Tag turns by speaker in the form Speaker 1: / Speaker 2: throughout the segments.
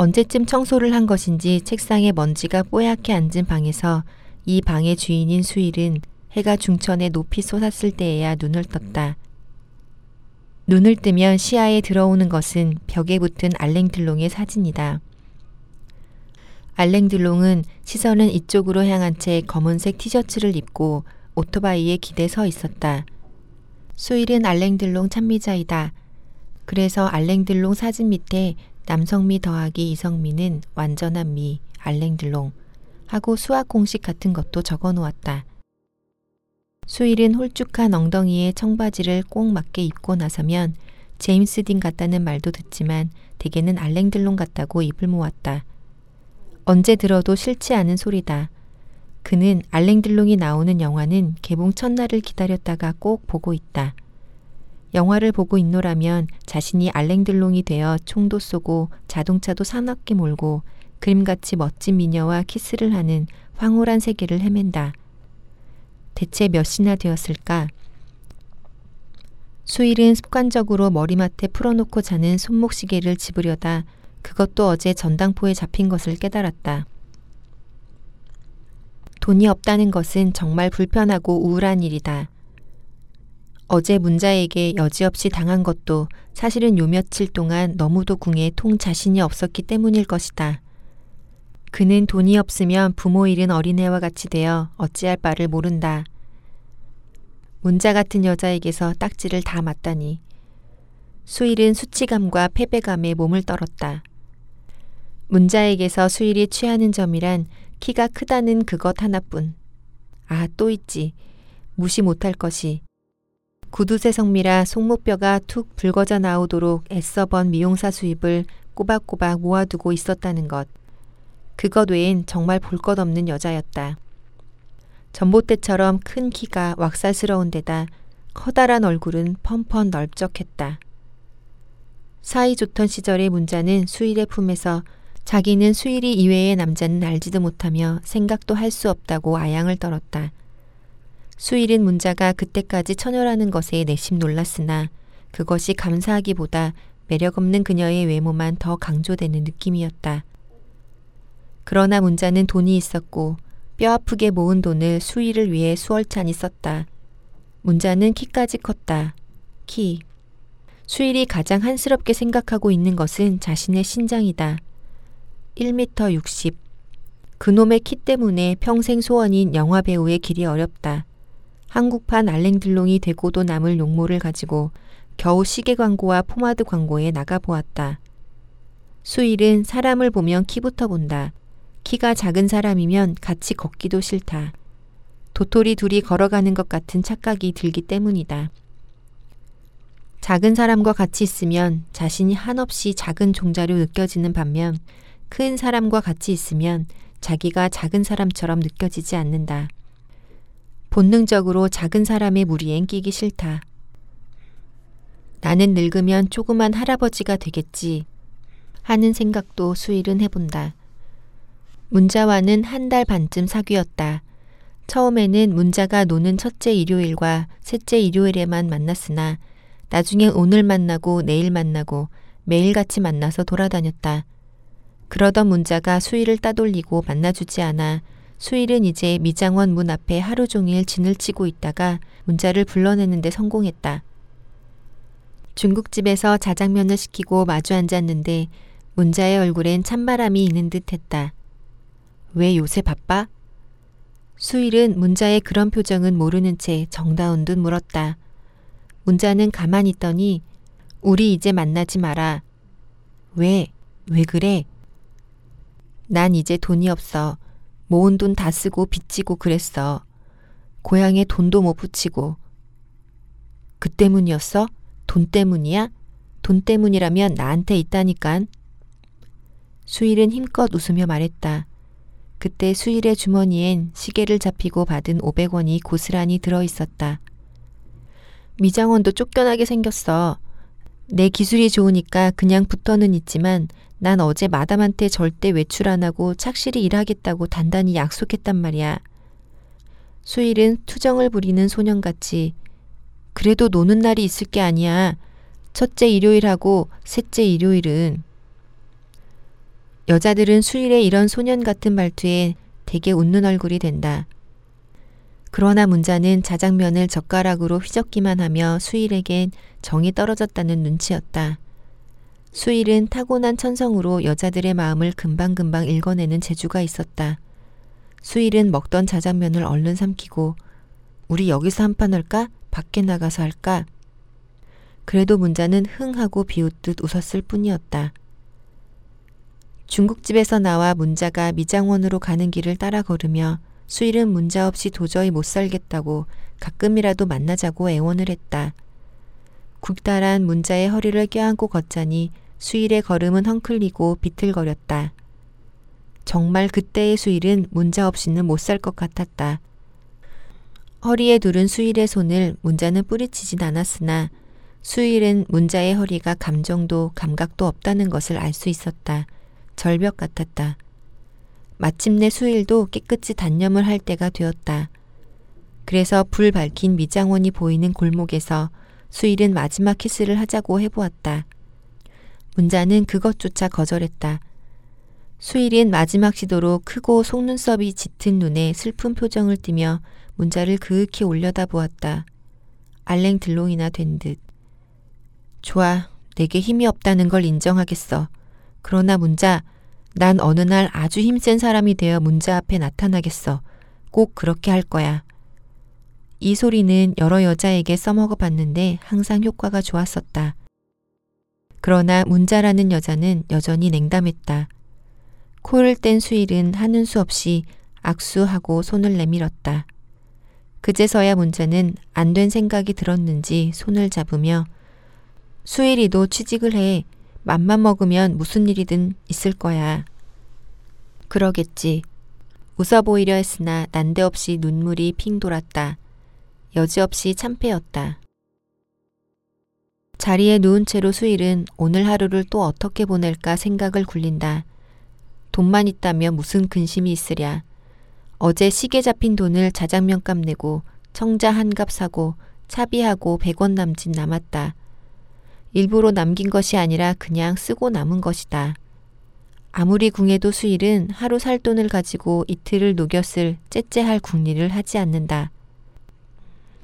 Speaker 1: 언제쯤 청소를 한 것인지 책상에 먼지가 뽀얗게 앉은 방에서 이 방의 주인인 수일은 해가 중천에 높이 솟았을 때에야 눈을 떴다. 눈을 뜨면 시야에 들어오는 것은 벽에 붙은 알랭들롱의 사진이다. 알랭들롱은 시선은 이쪽으로 향한 채 검은색 티셔츠를 입고 오토바이에 기대 서 있었다. 수일은 알랭들롱 참미자이다. 그래서 알랭들롱 사진 밑에 남성미 더하기 이성미는 완전한 미, 알랭들롱 하고 수학 공식 같은 것도 적어 놓았다. 수일은 홀쭉한 엉덩이에 청바지를 꼭 맞게 입고 나서면 제임스 딘 같다는 말도 듣지만 대개는 알랭들롱 같다고 입을 모았다. 언제 들어도 싫지 않은 소리다. 그는 알랭들롱이 나오는 영화는 개봉 첫날을 기다렸다가 꼭 보고 있다. 영화를 보고 있노라면 자신이 알랭들롱이 되어 총도 쏘고 자동차도 사납게 몰고 그림같이 멋진 미녀와 키스를 하는 황홀한 세계를 헤맨다. 대체 몇 시나 되었을까? 수일은 습관적으로 머리맡에 풀어놓고 자는 손목시계를 집으려다 그것도 어제 전당포에 잡힌 것을 깨달았다. 돈이 없다는 것은 정말 불편하고 우울한 일이다. 어제 문자에게 여지없이 당한 것도 사실은 요 며칠 동안 너무도 궁에 통 자신이 없었기 때문일 것이다. 그는 돈이 없으면 부모 잃은 어린애와 같이 되어 어찌할 바를 모른다. 문자 같은 여자에게서 딱지를 다 맞다니. 수일은 수치감과 패배감에 몸을 떨었다. 문자에게서 수일이 취하는 점이란 키가 크다는 그것 하나뿐. 아, 또 있지. 무시 못할 것이. 구두쇠 성미라 속목뼈가 툭 붉어져 나오도록 애써 번 미용사 수입을 꼬박꼬박 모아두고 있었다는 것. 그것 외엔 정말 볼 것 없는 여자였다. 전봇대처럼 큰 키가 왁살스러운 데다 커다란 얼굴은 펀펀 넓적했다. 사이 좋던 시절의 문자는 수일의 품에서 자기는 수일이 이외의 남자는 알지도 못하며 생각도 할 수 없다고 아양을 떨었다. 수일은 문자가 그때까지 처녀라는 것에 내심 놀랐으나 그것이 감사하기보다 매력 없는 그녀의 외모만 더 강조되는 느낌이었다. 그러나 문자는 돈이 있었고 뼈 아프게 모은 돈을 수일을 위해 수월찬이 썼다. 문자는 키까지 컸다. 키. 수일이 가장 한스럽게 생각하고 있는 것은 자신의 신장이다. 1m 60. 그놈의 키 때문에 평생 소원인 영화배우의 길이 어렵다. 한국판 알랭들롱이 되고도 남을 용모를 가지고 겨우 시계 광고와 포마드 광고에 나가보았다. 수일은 사람을 보면 키부터 본다. 키가 작은 사람이면 같이 걷기도 싫다. 도토리 둘이 걸어가는 것 같은 착각이 들기 때문이다. 작은 사람과 같이 있으면 자신이 한없이 작은 종자로 느껴지는 반면 큰 사람과 같이 있으면 자기가 작은 사람처럼 느껴지지 않는다. 본능적으로 작은 사람의 무리엔 끼기 싫다. 나는 늙으면 조그만 할아버지가 되겠지 하는 생각도 수일은 해본다. 문자와는 한 달 반쯤 사귀었다. 처음에는 문자가 노는 첫째 일요일과 셋째 일요일에만 만났으나 나중에 오늘 만나고 내일 만나고 매일같이 만나서 돌아다녔다. 그러던 문자가 수일을 따돌리고 만나주지 않아 수일은 이제 미장원 문 앞에 하루 종일 진을 치고 있다가 문자를 불러내는데 성공했다. 중국집에서 자장면을 시키고 마주 앉았는데 문자의 얼굴엔 찬바람이 있는 듯 했다. 왜 요새 바빠? 수일은 문자의 그런 표정은 모르는 채 정다운 듯 물었다. 문자는 가만히 있더니 우리 이제 만나지 마라. 왜? 왜 그래? 난 이제 돈이 없어. 모은 돈 다 쓰고 빚지고 그랬어. 고향에 돈도 못 붙이고. 그 때문이었어? 돈 때문이야? 돈 때문이라면 나한테 있다니깐. 수일은 힘껏 웃으며 말했다. 그때 수일의 주머니엔 시계를 잡히고 받은 500원이 고스란히 들어 있었다. 미장원도 쫓겨나게 생겼어. 내 기술이 좋으니까 그냥 붙어는 있지만 난 어제 마담한테 절대 외출 안 하고 착실히 일하겠다고 단단히 약속했단 말이야. 수일은 투정을 부리는 소년같이 그래도 노는 날이 있을 게 아니야. 첫째 일요일하고 셋째 일요일은 여자들은 수일의 이런 소년 같은 말투에 되게 웃는 얼굴이 된다. 그러나 문자는 자장면을 젓가락으로 휘젓기만 하며 수일에겐 정이 떨어졌다는 눈치였다. 수일은 타고난 천성으로 여자들의 마음을 금방금방 읽어내는 재주가 있었다. 수일은 먹던 자장면을 얼른 삼키고 우리 여기서 한 판 할까? 밖에 나가서 할까? 그래도 문자는 흥하고 비웃듯 웃었을 뿐이었다. 중국집에서 나와 문자가 미장원으로 가는 길을 따라 걸으며 수일은 문자 없이 도저히 못 살겠다고 가끔이라도 만나자고 애원을 했다. 굵다란 문자의 허리를 껴안고 걷자니 수일의 걸음은 헝클리고 비틀거렸다. 정말 그때의 수일은 문자 없이는 못 살 것 같았다. 허리에 두른 수일의 손을 문자는 뿌리치진 않았으나 수일은 문자의 허리가 감정도 감각도 없다는 것을 알 수 있었다. 절벽 같았다. 마침내 수일도 깨끗이 단념을 할 때가 되었다. 그래서 불 밝힌 미장원이 보이는 골목에서 수일은 마지막 키스를 하자고 해보았다. 문자는 그것조차 거절했다. 수일은 마지막 시도로 크고 속눈썹이 짙은 눈에 슬픈 표정을 띠며 문자를 그윽히 올려다보았다. 알랭 들롱이나 된 듯. 좋아, 내게 힘이 없다는 걸 인정하겠어. 그러나 문자, 난 어느 날 아주 힘센 사람이 되어 문자 앞에 나타나겠어. 꼭 그렇게 할 거야. 이 소리는 여러 여자에게 써먹어 봤는데 항상 효과가 좋았었다. 그러나 문자라는 여자는 여전히 냉담했다. 코를 뗀 수일은 하는 수 없이 악수하고 손을 내밀었다. 그제서야 문자는 안 된 생각이 들었는지 손을 잡으며 수일이도 취직을 해. 맘만 먹으면 무슨 일이든 있을 거야. 그러겠지. 웃어 보이려 했으나 난데없이 눈물이 핑 돌았다. 여지없이 참패였다. 자리에 누운 채로 수일은 오늘 하루를 또 어떻게 보낼까 생각을 굴린다. 돈만 있다면 무슨 근심이 있으랴. 어제 시계 잡힌 돈을 자장면값 내고 청자 한갑 사고 차비하고 100원 남짓 남았다. 일부러 남긴 것이 아니라 그냥 쓰고 남은 것이다. 아무리 궁해도 수일은 하루 살 돈을 가지고 이틀을 녹였을 째째할 궁리를 하지 않는다.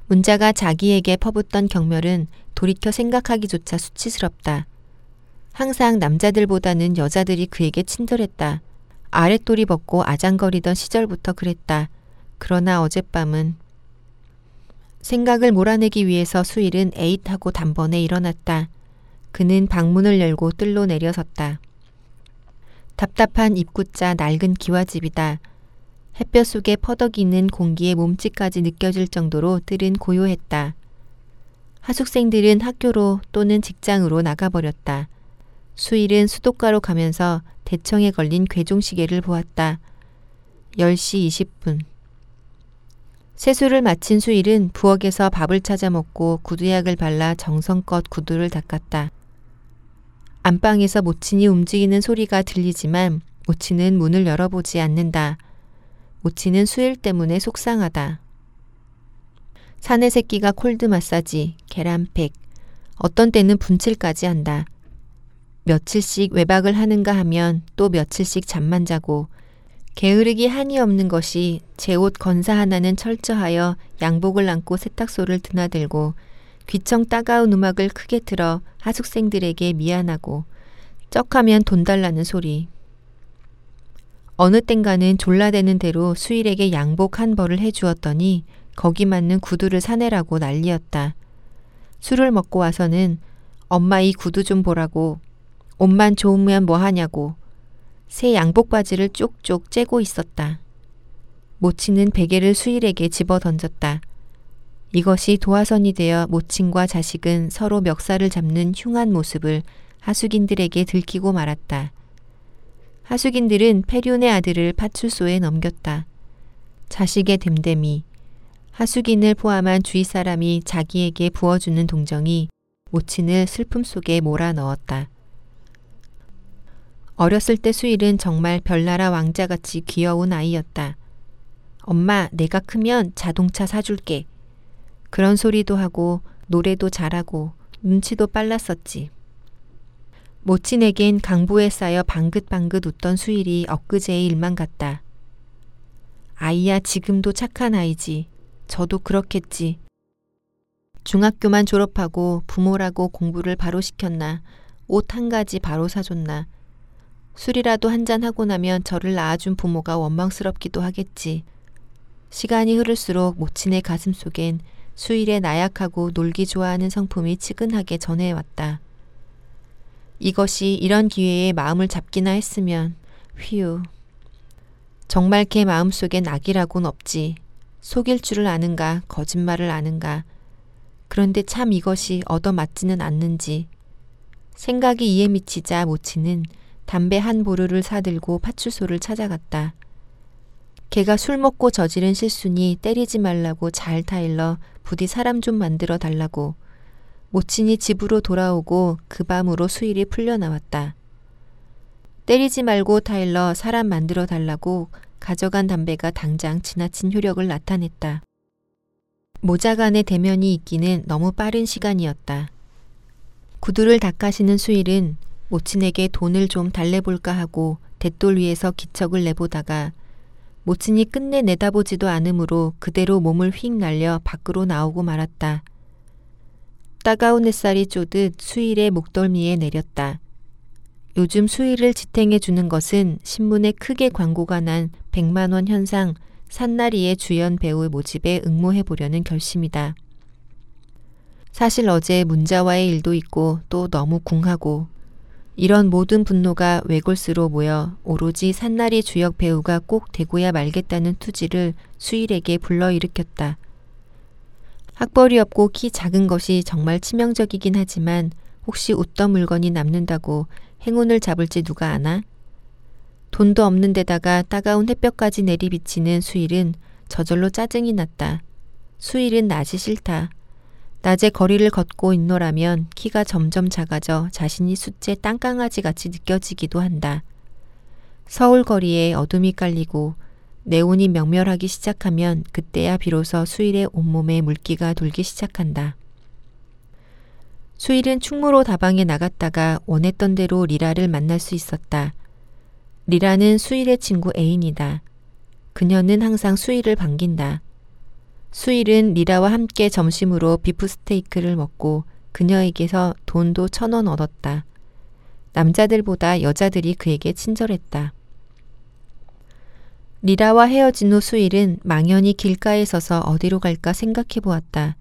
Speaker 1: 문자가 자기에게 퍼붓던 경멸은 돌이켜 생각하기조차 수치스럽다. 항상 남자들보다는 여자들이 그에게 친절했다. 아랫돌이 벗고 아장거리던 시절부터 그랬다. 그러나 어젯밤은 생각을 몰아내기 위해서 수일은 에잇하고 단번에 일어났다. 그는 방문을 열고 뜰로 내려섰다. 답답한 입구자 낡은 기와집이다. 햇볕 속에 퍼덕이는 공기의 몸짓까지 느껴질 정도로 뜰은 고요했다. 하숙생들은 학교로 또는 직장으로 나가버렸다. 수일은 수도가로 가면서 대청에 걸린 괴종시계를 보았다. 10시 20분. 세수를 마친 수일은 부엌에서 밥을 찾아 먹고 구두약을 발라 정성껏 구두를 닦았다. 안방에서 모친이 움직이는 소리가 들리지만 모친은 문을 열어보지 않는다. 모친은 수일 때문에 속상하다. 사내 새끼가 콜드 마사지, 계란팩, 어떤 때는 분칠까지 한다. 며칠씩 외박을 하는가 하면 또 며칠씩 잠만 자고 게으르기 한이 없는 것이 제 옷 건사 하나는 철저하여 양복을 안고 세탁소를 드나들고 귀청 따가운 음악을 크게 틀어 하숙생들에게 미안하고 쩍하면 돈 달라는 소리. 어느 땐가는 졸라대는 대로 수일에게 양복 한 벌을 해주었더니 거기 맞는 구두를 사내라고 난리였다. 술을 먹고 와서는 엄마 이 구두 좀 보라고 옷만 좋으면 뭐 하냐고 새 양복 바지를 쪽쪽 째고 있었다. 모친은 베개를 수일에게 집어 던졌다. 이것이 도화선이 되어 모친과 자식은 서로 멱살을 잡는 흉한 모습을 하숙인들에게 들키고 말았다. 하숙인들은 페륜의 아들을 파출소에 넘겼다. 자식의 됨됨이, 하숙인을 포함한 주위 사람이 자기에게 부어주는 동정이 모친을 슬픔 속에 몰아 넣었다. 어렸을 때 수일은 정말 별나라 왕자같이 귀여운 아이였다. 엄마, 내가 크면 자동차 사줄게. 그런 소리도 하고 노래도 잘하고 눈치도 빨랐었지. 모친에겐 강보에 쌓여 방긋방긋 웃던 수일이 엊그제의 일만 같다. 아이야 지금도 착한 아이지. 저도 그렇겠지. 중학교만 졸업하고 부모라고 공부를 바로 시켰나, 옷 한 가지 바로 사줬나, 술이라도 한 잔 하고 나면 저를 낳아준 부모가 원망스럽기도 하겠지. 시간이 흐를수록 모친의 가슴 속엔 수일의 나약하고 놀기 좋아하는 성품이 치근하게 전해왔다. 이것이 이런 기회에 마음을 잡기나 했으면, 휘우. 정말 걔 마음속엔 악이라곤 없지. 속일 줄을 아는가, 거짓말을 아는가. 그런데 참 이것이 얻어맞지는 않는지. 생각이 이에 미치자 모치는 담배 한 보루를 사들고 파출소를 찾아갔다. 걔가 술 먹고 저지른 실수니 때리지 말라고 잘 타일러 부디 사람 좀 만들어 달라고 모친이 집으로 돌아오고 그 밤으로 수일이 풀려 나왔다. 때리지 말고 타일러 사람 만들어 달라고 가져간 담배가 당장 지나친 효력을 나타냈다. 모자 간의 대면이 있기는 너무 빠른 시간이었다. 구두를 닦아시는 수일은 모친에게 돈을 좀 달래볼까 하고 대돌 위에서 기척을 내보다가 모친이 끝내 내다보지도 않으므로 그대로 몸을 휙 날려 밖으로 나오고 말았다. 따가운 햇살이 쪼듯 수일의 목덜미에 내렸다. 요즘 수일을 지탱해 주는 것은 신문에 크게 광고가 난 100만 원 현상 산나리의 주연 배우 모집에 응모해 보려는 결심이다. 사실 어제 문자와의 일도 있고 또 너무 궁하고 이런 모든 분노가 외골스로 모여 오로지 산나리 주역 배우가 꼭 되고야 말겠다는 투지를 수일에게 불러일으켰다. 학벌이 없고 키 작은 것이 정말 치명적이긴 하지만 혹시 웃던 물건이 남는다고 행운을 잡을지 누가 아나? 돈도 없는 데다가 따가운 햇볕까지 내리비치는 수일은 저절로 짜증이 났다. 수일은 낮이 싫다. 낮에 거리를 걷고 있노라면 키가 점점 작아져 자신이 숫제 땅강아지 같이 느껴지기도 한다. 서울 거리에 어둠이 깔리고 네온이 명멸하기 시작하면 그때야 비로소 수일의 온몸에 물기가 돌기 시작한다. 수일은 충무로 다방에 나갔다가 원했던 대로 리라를 만날 수 있었다. 리라는 수일의 친구 애인이다. 그녀는 항상 수일을 반긴다. 수일은 리라와 함께 점심으로 비프 스테이크를 먹고 그녀에게서 돈도 천 원 얻었다. 남자들보다 여자들이 그에게 친절했다. 리라와 헤어진 후 수일은 망연히 길가에 서서 어디로 갈까 생각해 보았다.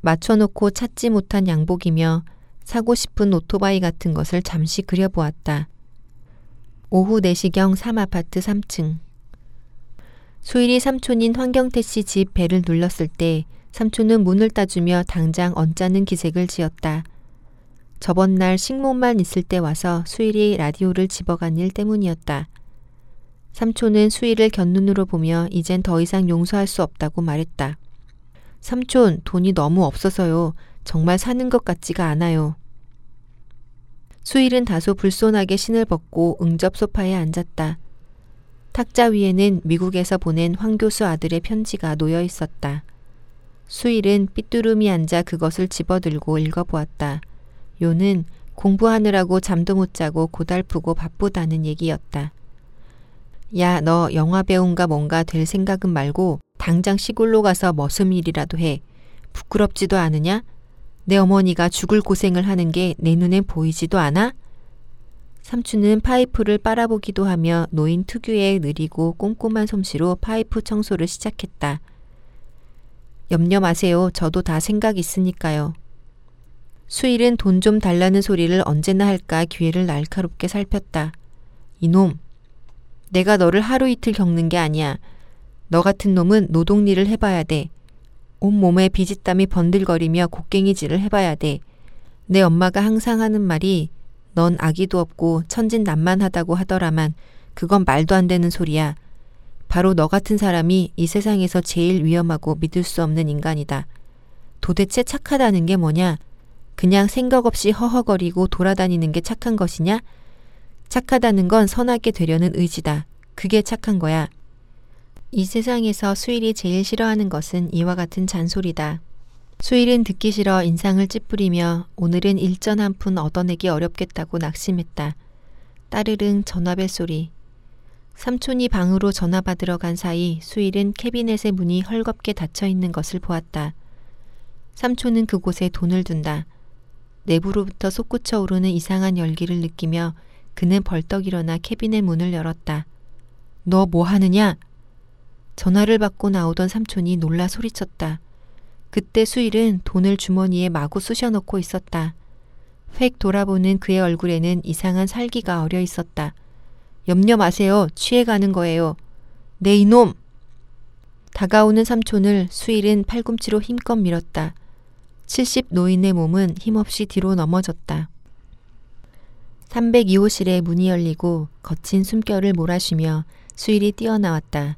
Speaker 1: 맞춰놓고 찾지 못한 양복이며 사고 싶은 오토바이 같은 것을 잠시 그려보았다. 오후 4시경 3아파트 3층. 수일이 삼촌인 황경태 씨 집 배를 눌렀을 때 삼촌은 문을 따주며 당장 언짢은 기색을 지었다. 저번 날 식모만 있을 때 와서 수일이 라디오를 집어간 일 때문이었다. 삼촌은 수일을 곁눈으로 보며 이젠 더 이상 용서할 수 없다고 말했다. 삼촌, 돈이 너무 없어서요. 정말 사는 것 같지가 않아요. 수일은 다소 불손하게 신을 벗고 응접 소파에 앉았다. 탁자 위에는 미국에서 보낸 황 교수 아들의 편지가 놓여 있었다. 수일은 삐뚤음이 앉아 그것을 집어들고 읽어보았다. 요는 공부하느라고 잠도 못 자고 고달프고 바쁘다는 얘기였다. 야, 너 영화 배우인가 뭔가 될 생각은 말고 당장 시골로 가서 머슴 일이라도 해. 부끄럽지도 않으냐? 내 어머니가 죽을 고생을 하는 게 내 눈에 보이지도 않아? 삼촌은 파이프를 빨아보기도 하며 노인 특유의 느리고 꼼꼼한 솜씨로 파이프 청소를 시작했다. 염려 마세요. 저도 다 생각 있으니까요. 수일은 돈 좀 달라는 소리를 언제나 할까 기회를 날카롭게 살폈다. 이놈, 내가 너를 하루 이틀 겪는 게 아니야. 너 같은 놈은 노동일을 해봐야 돼. 온몸에 비지땀이 번들거리며 곡괭이질을 해봐야 돼. 내 엄마가 항상 하는 말이 넌 아기도 없고 천진난만하다고 하더라만 그건 말도 안 되는 소리야. 바로 너 같은 사람이 이 세상에서 제일 위험하고 믿을 수 없는 인간이다. 도대체 착하다는 게 뭐냐? 그냥 생각 없이 허허거리고 돌아다니는 게 착한 것이냐? 착하다는 건 선하게 되려는 의지다. 그게 착한 거야. 이 세상에서 수일이 제일 싫어하는 것은 이와 같은 잔소리다. 수일은 듣기 싫어 인상을 찌푸리며 오늘은 일전 한 푼 얻어내기 어렵겠다고 낙심했다. 따르릉 전화벨 소리. 삼촌이 방으로 전화 받으러 간 사이 수일은 캐비넷의 문이 헐겁게 닫혀 있는 것을 보았다. 삼촌은 그곳에 돈을 둔다. 내부로부터 솟구쳐 오르는 이상한 열기를 느끼며 그는 벌떡 일어나 캐비넷 문을 열었다. 너 뭐 하느냐? 전화를 받고 나오던 삼촌이 놀라 소리쳤다. 그때 수일은 돈을 주머니에 마구 쑤셔 넣고 있었다. 획 돌아보는 그의 얼굴에는 이상한 살기가 어려 있었다. 염려 마세요. 취해가는 거예요. 네 이놈! 다가오는 삼촌을 수일은 팔꿈치로 힘껏 밀었다. 70 노인의 몸은 힘없이 뒤로 넘어졌다. 302호실의 문이 열리고 거친 숨결을 몰아쉬며 수일이 뛰어나왔다.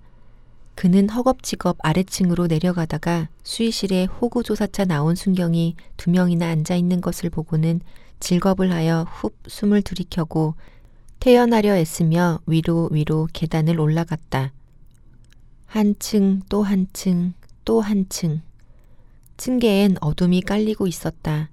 Speaker 1: 그는 허겁지겁 아래층으로 내려가다가 수의실에 호구조사차 나온 순경이 두 명이나 앉아 있는 것을 보고는 질겁을 하여 훅 숨을 들이켜고 태어나려 애쓰며 위로 위로 계단을 올라갔다. 한층 또 한층 또 한층. 층계엔 어둠이 깔리고 있었다.